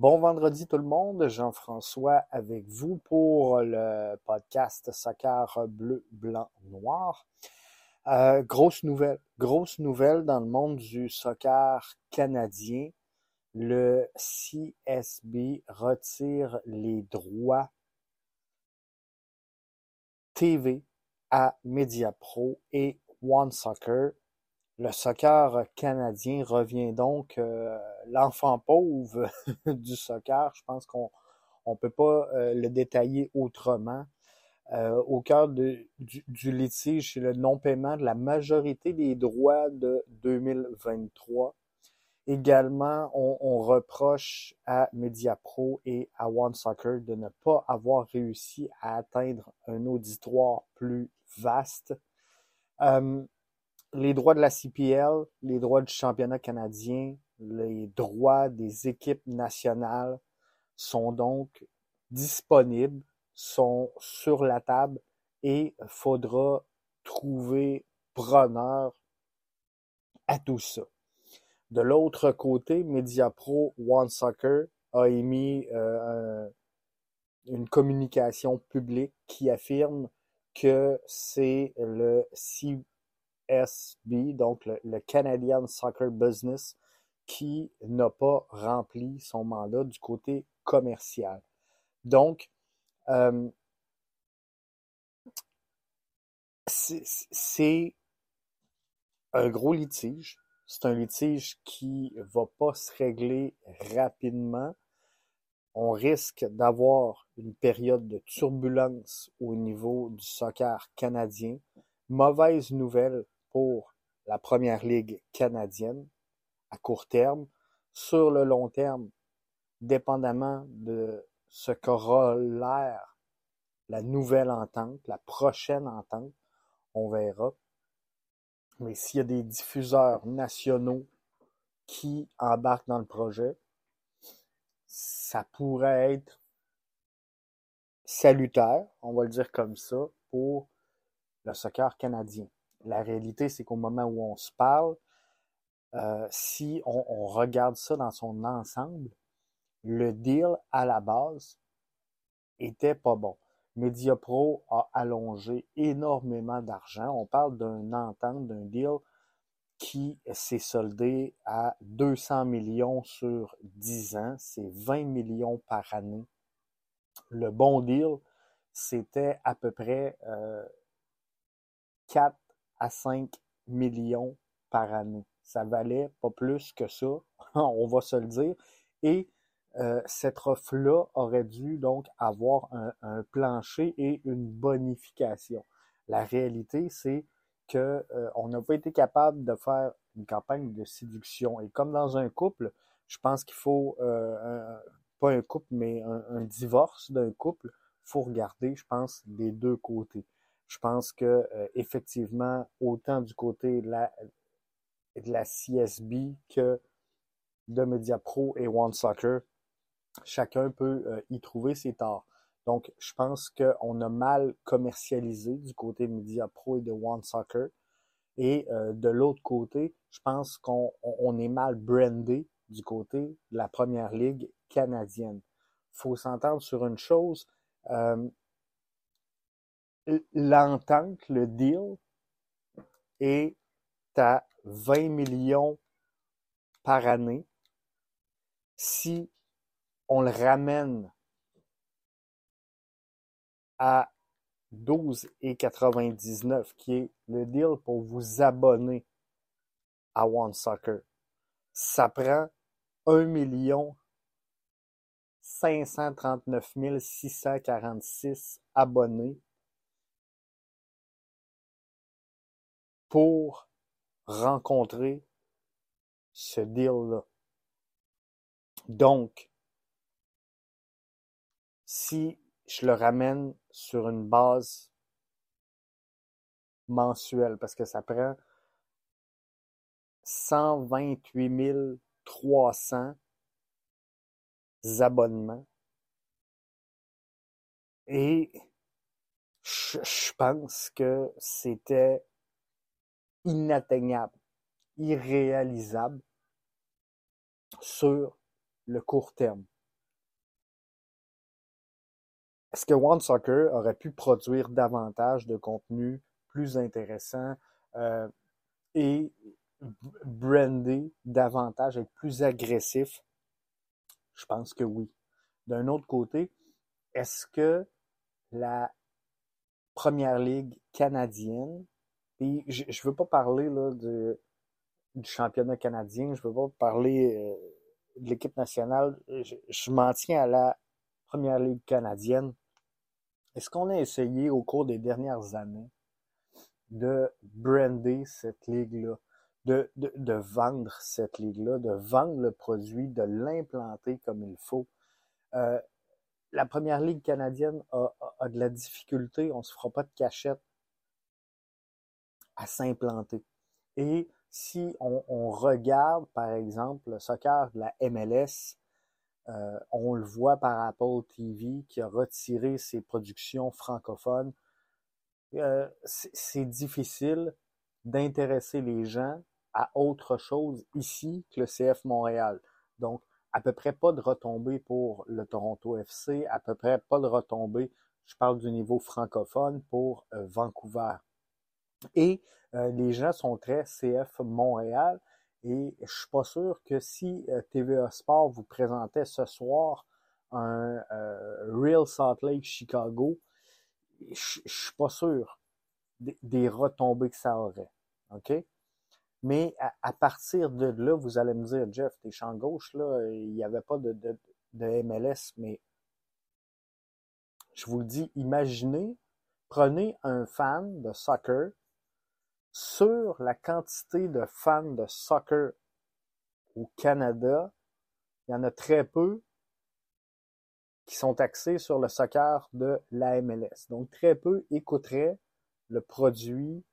Bon vendredi tout le monde, Jean-François avec vous pour le podcast Soccer bleu, blanc, noir. Euh, grosse nouvelle, grosse nouvelle dans le monde du soccer canadien. Le CSB retire les droits TV à MediaPro et One Soccer le soccer canadien revient donc euh, l'enfant pauvre du soccer. Je pense qu'on on peut pas euh, le détailler autrement. Euh, au cœur du, litige, c'est le non-paiement de la majorité des droits de 2023. Également, on, on reproche à MediaPro et à One Soccer de ne pas avoir réussi à atteindre un auditoire plus vaste les droits de la CPL, les droits du championnat canadien, les droits des équipes nationales sont donc disponibles, sont sur la table et faudra trouver preneur à tout ça. De l'autre côté, MediaPro One Soccer a émis euh, une communication publique qui affirme que c'est le SB, donc le, Canadian Soccer Business, qui n'a pas rempli son mandat du côté commercial. Donc, euh, c'est un gros litige. C'est un litige qui va pas se régler rapidement. On risque d'avoir une période de turbulence au niveau du soccer canadien. Mauvaise nouvelle pour la Première Ligue canadienne à court terme. Sur le long terme, dépendamment de ce l'air la nouvelle entente, la prochaine entente, on verra. Mais s'il y a des diffuseurs nationaux qui embarquent dans le projet, ça pourrait être salutaire, on va le dire comme ça, pour le soccer canadien. La réalité, c'est qu'au moment où on se parle, euh, si on, regarde ça dans son ensemble, le deal à la base était pas bon. MediaPro a allongé énormément d'argent. On parle d'un entente, d'un deal qui s'est soldé à 200 millions sur 10 ans. C'est 20 millions par année. Le bon deal, c'était à peu près euh, 4 à 5 millions par année. Ça valait pas plus que ça, on va se le dire. Et euh, cette offre-là aurait dû donc avoir un, plancher et une bonification. La réalité, c'est que euh, n'a pas été capable de faire une campagne de séduction. Et comme dans un couple, je pense qu'il faut euh, pas un couple, mais un, un divorce d'un couple, faut regarder, je pense, des deux côtés. Je pense que euh, effectivement, autant du côté de la, de la CSB que de MediaPro et One Soccer, chacun peut euh, y trouver ses torts. Donc, je pense qu'on a mal commercialisé du côté de MediaPro et de One Soccer. Et euh, de l'autre côté, je pense qu'on on est mal brandé du côté de la première ligue canadienne. faut s'entendre sur une chose l'entente, le deal, est à 20 millions par année. Si on le ramène à 12,99, qui est le deal pour vous abonner à One ça prend 1 million 539 646 abonnés pour rencontrer ce deal-là. Donc, si je le ramène sur une base mensuelle, parce que ça prend 128 300 abonnements, et je pense que c'était inatteignable, irréalisable sur le court terme. est-ce que One Soccer aurait pu produire davantage de contenu plus intéressant euh, et brander davantage, être plus agressif? Je pense que oui. D'un autre côté, est-ce que la première ligue canadienne, et je ne veux pas parler du championnat canadien, je veux pas parler euh, de l'équipe nationale, je, m'en tiens à la première ligue canadienne. Est-ce qu'on a essayé au cours des dernières années de brander cette ligue-là, de, vendre cette ligue-là, de vendre le produit, de l'implanter comme il faut? Euh, la première ligue canadienne a, de la difficulté, on ne se fera pas de cachette à s'implanter. Et si on, regarde, par exemple, le soccer de la MLS, euh, on le voit par Apple TV qui a retiré ses productions francophones. Euh, c'est difficile d'intéresser les gens à autre chose ici que le CF Montréal. Donc, à peu près pas de retombées pour le Toronto FC, à peu près pas de retombées, je parle du niveau francophone, pour euh, Vancouver. Et euh, les gens sont très CF Montréal, et je suis pas sûr que si euh, TVA Sport vous présentait ce soir un euh, Real Salt Lake Chicago, je, suis pas sûr des, retombées que ça aurait. OK? Mais à, à, partir de là, vous allez me dire, Jeff, t'es champ gauche, là, il n'y avait pas de, de, de MLS, mais je vous le dis, imaginez, prenez un fan de soccer sur la quantité de fans de soccer au Canada, il y en a très peu qui sont axés sur le soccer de la MLS. Donc, très peu écouteraient le produit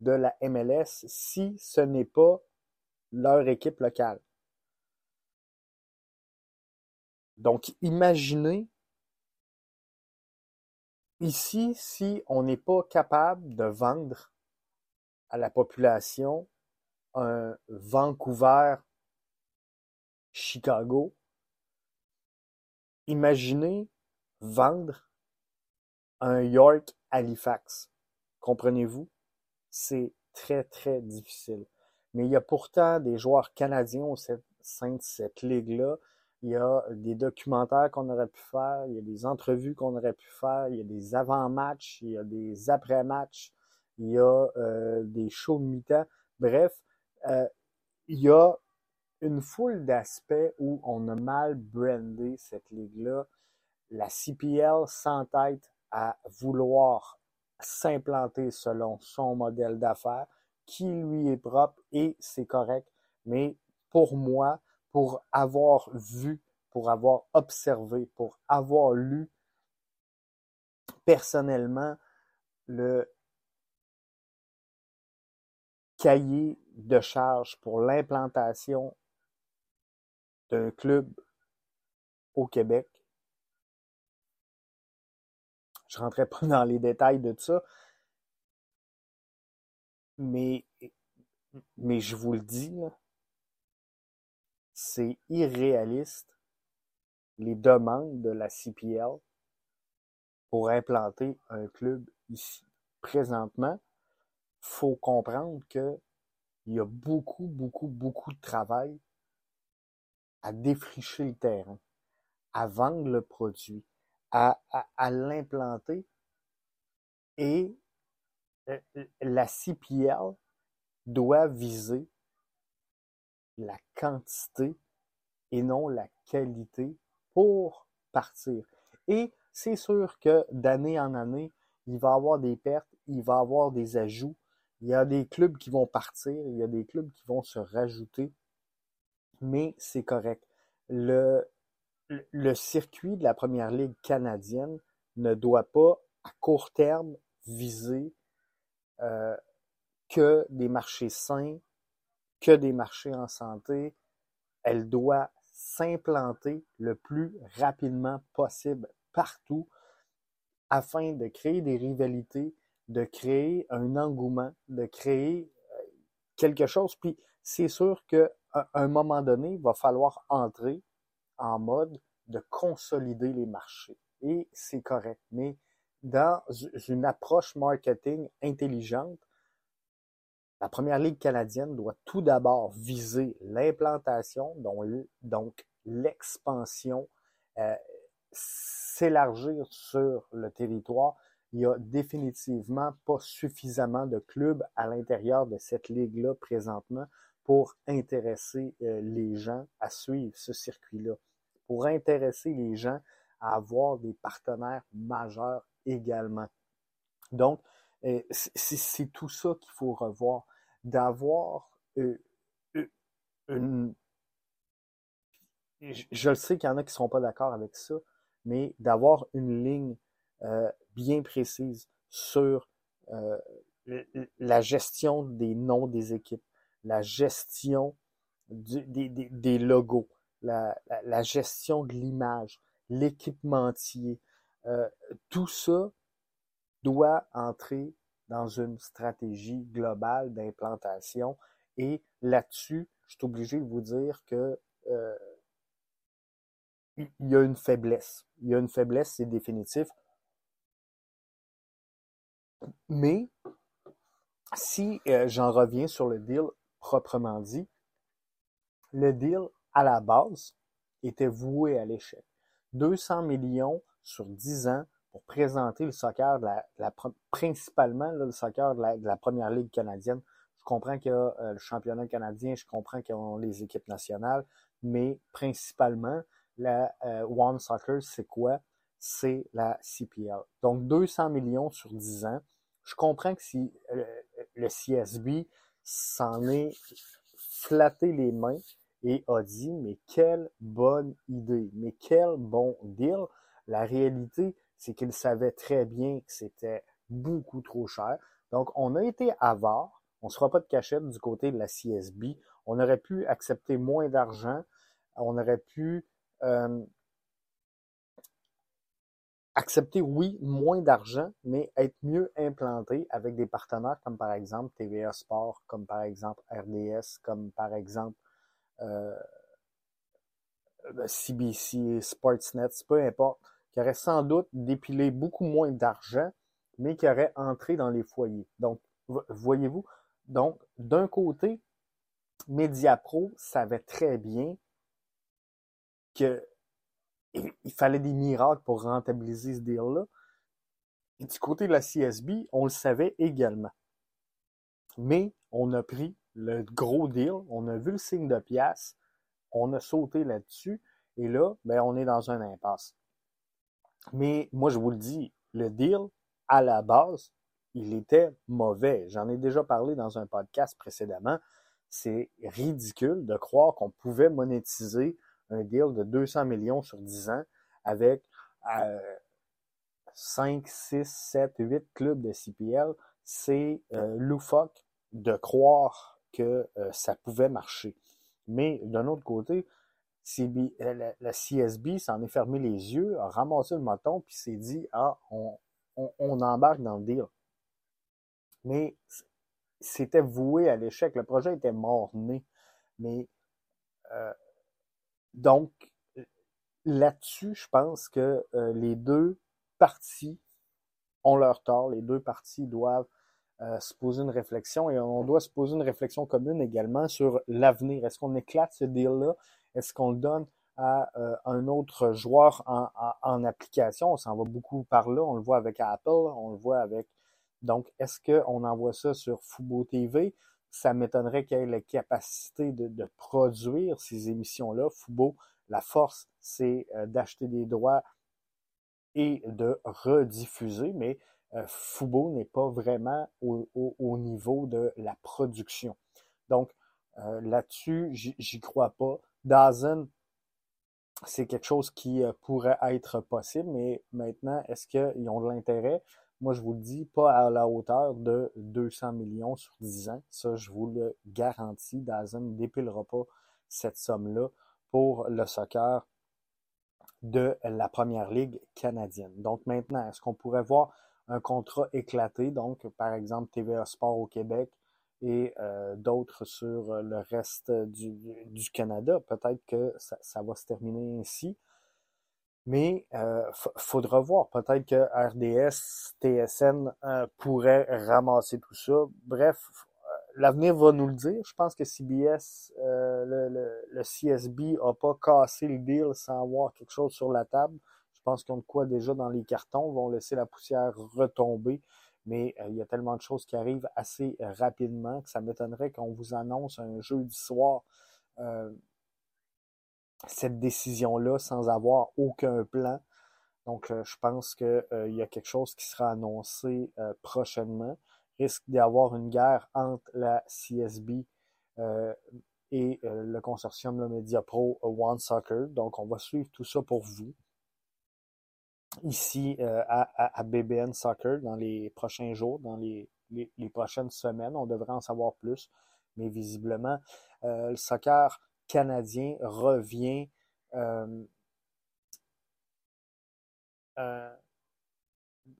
de la MLS si ce n'est pas leur équipe locale. Donc, imaginez ici si on n'est pas capable de vendre à la population un Vancouver, Chicago. Imaginez vendre un York Halifax. Comprenez-vous? C'est très, très difficile. Mais il y a pourtant des joueurs canadiens au sein de cette ligue-là. Il y a des documentaires qu'on aurait pu faire, il y a des entrevues qu'on aurait pu faire, il y a des avant-matchs, il y a des après-matchs il y a euh, des shows mi-temps. Bref, euh, il y a une foule d'aspects où on a mal brandé cette ligue-là. La CPL s'entête à vouloir s'implanter selon son modèle d'affaires qui lui est propre et c'est correct. Mais pour moi, pour avoir vu, pour avoir observé, pour avoir lu personnellement le cahier de charge pour l'implantation d'un club au Québec. Je ne rentrerai pas dans les détails de ça, mais, mais je vous le dis, c'est irréaliste les demandes de la CPL pour implanter un club ici. Présentement, faut comprendre que il y a beaucoup, beaucoup, beaucoup de travail à défricher le terrain, à vendre le produit, à, à, l'implanter. Et euh, la CPL doit viser la quantité et non la qualité pour partir. Et c'est sûr que d'année en année, il va y avoir des pertes, il va y avoir des ajouts, il y a des clubs qui vont partir, il y a des clubs qui vont se rajouter, mais c'est correct. Le, le circuit de la première ligue canadienne ne doit pas, à court terme, viser euh, que des marchés sains, que des marchés en santé. Elle doit s'implanter le plus rapidement possible partout afin de créer des rivalités, de créer un engouement, de créer euh, quelque chose. Puis c'est sûr qu'à un moment donné, il va falloir entrer en mode de consolider les marchés. et c'est correct. Mais dans une approche marketing intelligente, la Première Ligue canadienne doit tout d'abord viser l'implantation, donc l'expansion, euh, s'élargir sur le territoire. Il n'y a définitivement pas suffisamment de clubs à l'intérieur de cette ligue-là présentement pour intéresser euh, les gens à suivre ce circuit-là, pour intéresser les gens à avoir des partenaires majeurs également. Donc, euh, c'est tout ça qu'il faut revoir, d'avoir euh, une... Je le sais qu'il y en a qui ne seront pas d'accord avec ça, mais d'avoir une ligne bien précise sur la gestion des noms des équipes, la gestion des, logos, la, gestion de l'image, l'équipementier, euh, tout ça doit entrer dans une stratégie globale d'implantation. Et là-dessus, je suis obligé de vous dire que euh, il y a une faiblesse. Il y a une faiblesse, c'est définitif. Mais si euh, j'en reviens sur le deal proprement dit, le deal à la base était voué à l'échec. 200 millions sur 10 ans pour présenter le soccer, de la, principalement le soccer de la, première ligue canadienne. Je comprends qu'il y a euh, le championnat canadien, je comprends qu'ils ont les équipes nationales, mais principalement, la euh, One Soccer, c'est quoi? C'est la CPL. Donc 200 millions sur 10 ans. Je comprends que si euh, le CSB s'en est flatté les mains et a dit mais quelle bonne idée, mais quel bon deal. La réalité, c'est qu'il savait très bien que c'était beaucoup trop cher. Donc, on a été avare. On ne se fera pas de cachette du côté de la CSB. On aurait pu accepter moins d'argent. On aurait pu euh, accepter, oui, moins d'argent, mais être mieux implanté avec des partenaires comme par exemple TVA Sport, comme par exemple RDS, comme par exemple CBC, euh, Sportsnet, peu importe, qui aurait sans doute dépilé beaucoup moins d'argent, mais qui aurait entré dans les foyers. Donc, voyez-vous, donc d'un côté, MediaPro savait très bien que il fallait des miracles pour rentabiliser ce deal-là. Et du côté de la CSB, on le savait également. Mais on a pris le gros deal, on a vu le signe de pièce, on a sauté là-dessus, et là, ben, on est dans un impasse. Mais moi, je vous le dis, le deal, à la base, il était mauvais. J'en ai déjà parlé dans un podcast précédemment. C'est ridicule de croire qu'on pouvait monétiser un deal de 200 millions sur 10 ans avec 5, 6, 7, 8 clubs de CPL, c'est euh, loufoque de croire que euh, ça pouvait marcher. Mais d'un autre côté, euh, la, CSB s'en est fermé les yeux, a ramassé le moton, puis s'est dit Ah, on, embarque dans le deal. Mais c'était voué à l'échec. Le projet était mort-né. Mais donc, là-dessus, je pense que euh, les deux parties ont leur tort. Les deux parties doivent euh, se poser une réflexion et on doit se poser une réflexion commune également sur l'avenir. Est-ce qu'on éclate ce deal-là? Est-ce qu'on le donne à euh, un autre joueur en, en application? On s'en va beaucoup par là. On le voit avec Apple, on le voit avec... Donc, est-ce qu'on envoie ça sur Fubo TV? Ça m'étonnerait qu'il ait la capacité de, produire ces émissions-là. Fubo, la force, c'est euh, d'acheter des droits et de rediffuser, mais euh, Fubo n'est pas vraiment au, niveau de la production. Donc, euh, là-dessus, j'y crois pas. Dazen, c'est quelque chose qui pourrait être possible, mais maintenant, est-ce qu'ils ont de l'intérêt? Moi, je vous le dis, pas à la hauteur de 200 millions sur 10 ans. Ça, je vous le garantis. Dazen ne dépilera pas cette somme-là pour le soccer de la première ligue canadienne. Donc maintenant, est-ce qu'on pourrait voir un contrat éclaté, donc par exemple TVA Sport au Québec et euh, d'autres sur le reste du, Canada? Peut-être que ça, va se terminer ainsi. Mais euh, faudra voir. Peut-être que RDS, TSN euh, pourrait ramasser tout ça. Bref, l'avenir va nous le dire. Je pense que CBS, euh, le, le, le, CSB a pas cassé le deal sans avoir quelque chose sur la table. Je pense qu'ils ont de quoi déjà dans les cartons, vont laisser la poussière retomber. Mais euh, il y a tellement de choses qui arrivent assez rapidement que ça m'étonnerait qu'on vous annonce un jeudi soir euh, cette décision-là sans avoir aucun plan. Donc, je pense qu'il y a quelque chose qui sera annoncé prochainement risque d'y avoir une guerre entre la CSB euh, et euh, le consortium le Media Pro One Soccer. Donc, on va suivre tout ça pour vous ici euh, à, BBN Soccer dans les prochains jours, dans les, prochaines semaines. On devrait en savoir plus, mais visiblement, le soccer canadien revient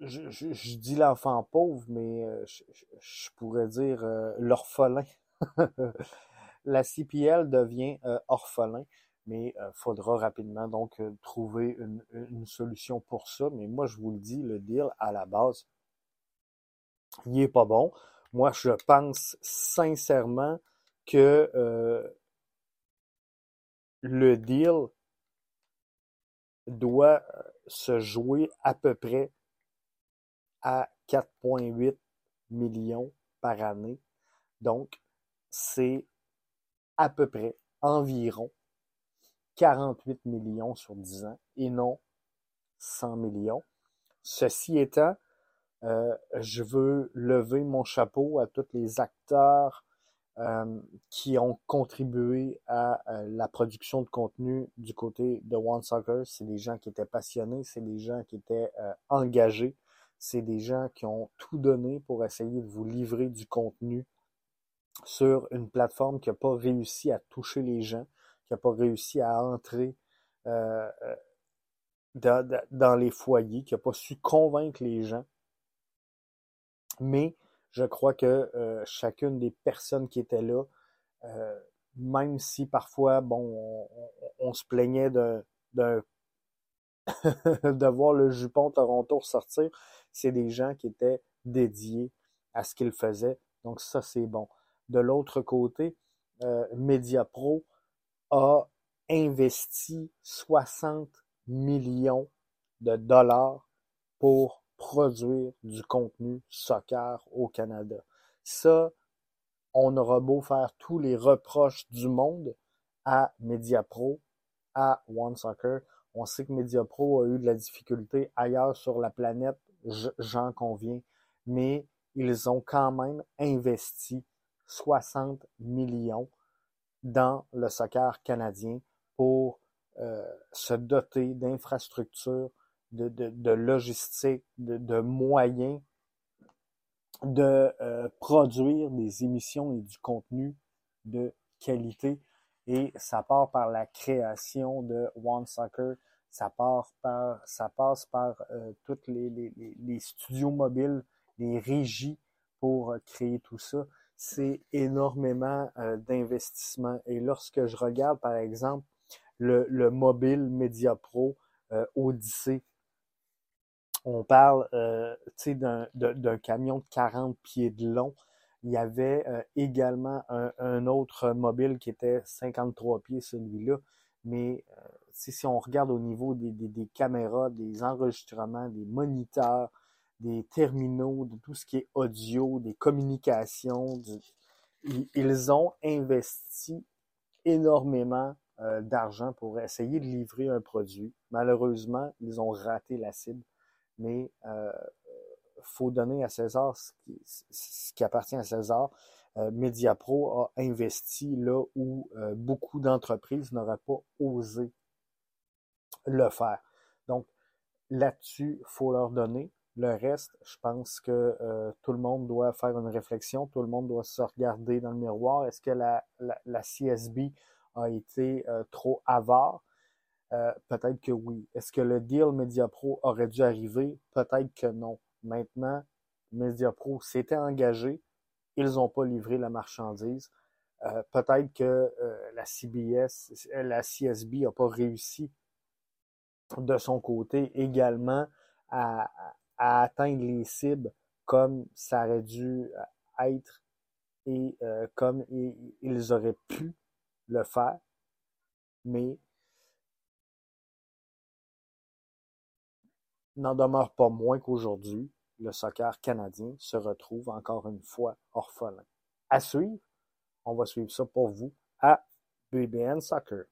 je, dis l'enfant pauvre, mais euh, je, pourrais dire euh, l'orphelin. la CPL devient euh, orphelin, mais il faudra rapidement donc trouver une, solution pour ça. Mais moi, je vous le dis, le deal à la base, il est pas bon. Moi, je pense sincèrement que le deal doit se jouer à peu près à 4,8 millions par année. Donc, c'est à peu près environ 48 millions sur 10 ans et non 100 millions. Ceci étant, euh, je veux lever mon chapeau à tous les acteurs euh, qui ont contribué à euh, la production de contenu du côté de One Soccer. C'est des gens qui étaient passionnés, c'est des gens qui étaient engagés, c'est des gens qui ont tout donné pour essayer de vous livrer du contenu sur une plateforme qui n'a pas réussi à toucher les gens, qui n'a pas réussi à entrer euh, euh, dans, les foyers, qui n'a pas su convaincre les gens. Mais je crois que euh, chacune des personnes qui étaient là, même si parfois, bon, on, se plaignait d'un de voir le jupon Toronto ressortir, c'est des gens qui étaient dédiés à ce qu'ils faisaient. Donc ça, c'est bon. De l'autre côté, euh, MediaPro a investi 60 millions de dollars pour produire du contenu soccer au Canada. Ça, on aura beau faire tous les reproches du monde à MediaPro, à One Soccer. On sait que MediaPro a eu de la difficulté ailleurs sur la planète j'en conviens, mais ils ont quand même investi 60 millions dans le soccer canadien pour euh, se doter d'infrastructures, de, de, logistique, de, moyens de euh, produire des émissions et du contenu de qualité. Et ça part par la création de One Soccer ça, part par, ça passe par euh, tous les, les, les, studios mobiles, les régies pour euh, créer tout ça. C'est énormément euh, d'investissement. Et lorsque je regarde, par exemple, le, le mobile Media Pro Odyssey, on parle d'un, d'un camion de 40 pieds de long. Il y avait également un, autre mobile qui était 53 pieds, celui-là. Mais si on regarde au niveau des, caméras, des enregistrements, des moniteurs, des terminaux, de tout ce qui est audio, des communications, ils ont investi énormément euh, d'argent pour essayer de livrer un produit. Malheureusement, ils ont raté la cible, mais euh, faut donner à César ce qui, appartient à César. Euh, MediaPro a investi là où euh, beaucoup d'entreprises n'auraient pas osé le faire. Donc, là-dessus, faut leur donner. Le reste, je pense que euh, tout le monde doit faire une réflexion, tout le monde doit se regarder dans le miroir. Est-ce que la, la, CSB a été euh, trop avare? Euh, peut-être que oui. Est-ce que le deal MediaPro aurait dû arriver? Peut-être que non. Maintenant, MediaPro s'était engagé, ils n'ont pas livré la marchandise. peut-être que la CBS, la CSB n'a pas réussi de son côté également à, à atteindre les cibles comme ça aurait dû être et euh, comme ils auraient pu le faire. Mais n'en demeure pas moins qu'aujourd'hui, le soccer canadien se retrouve encore une fois orphelin. À suivre, on va suivre ça pour vous à BBN Soccer.